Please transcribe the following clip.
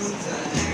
precisar.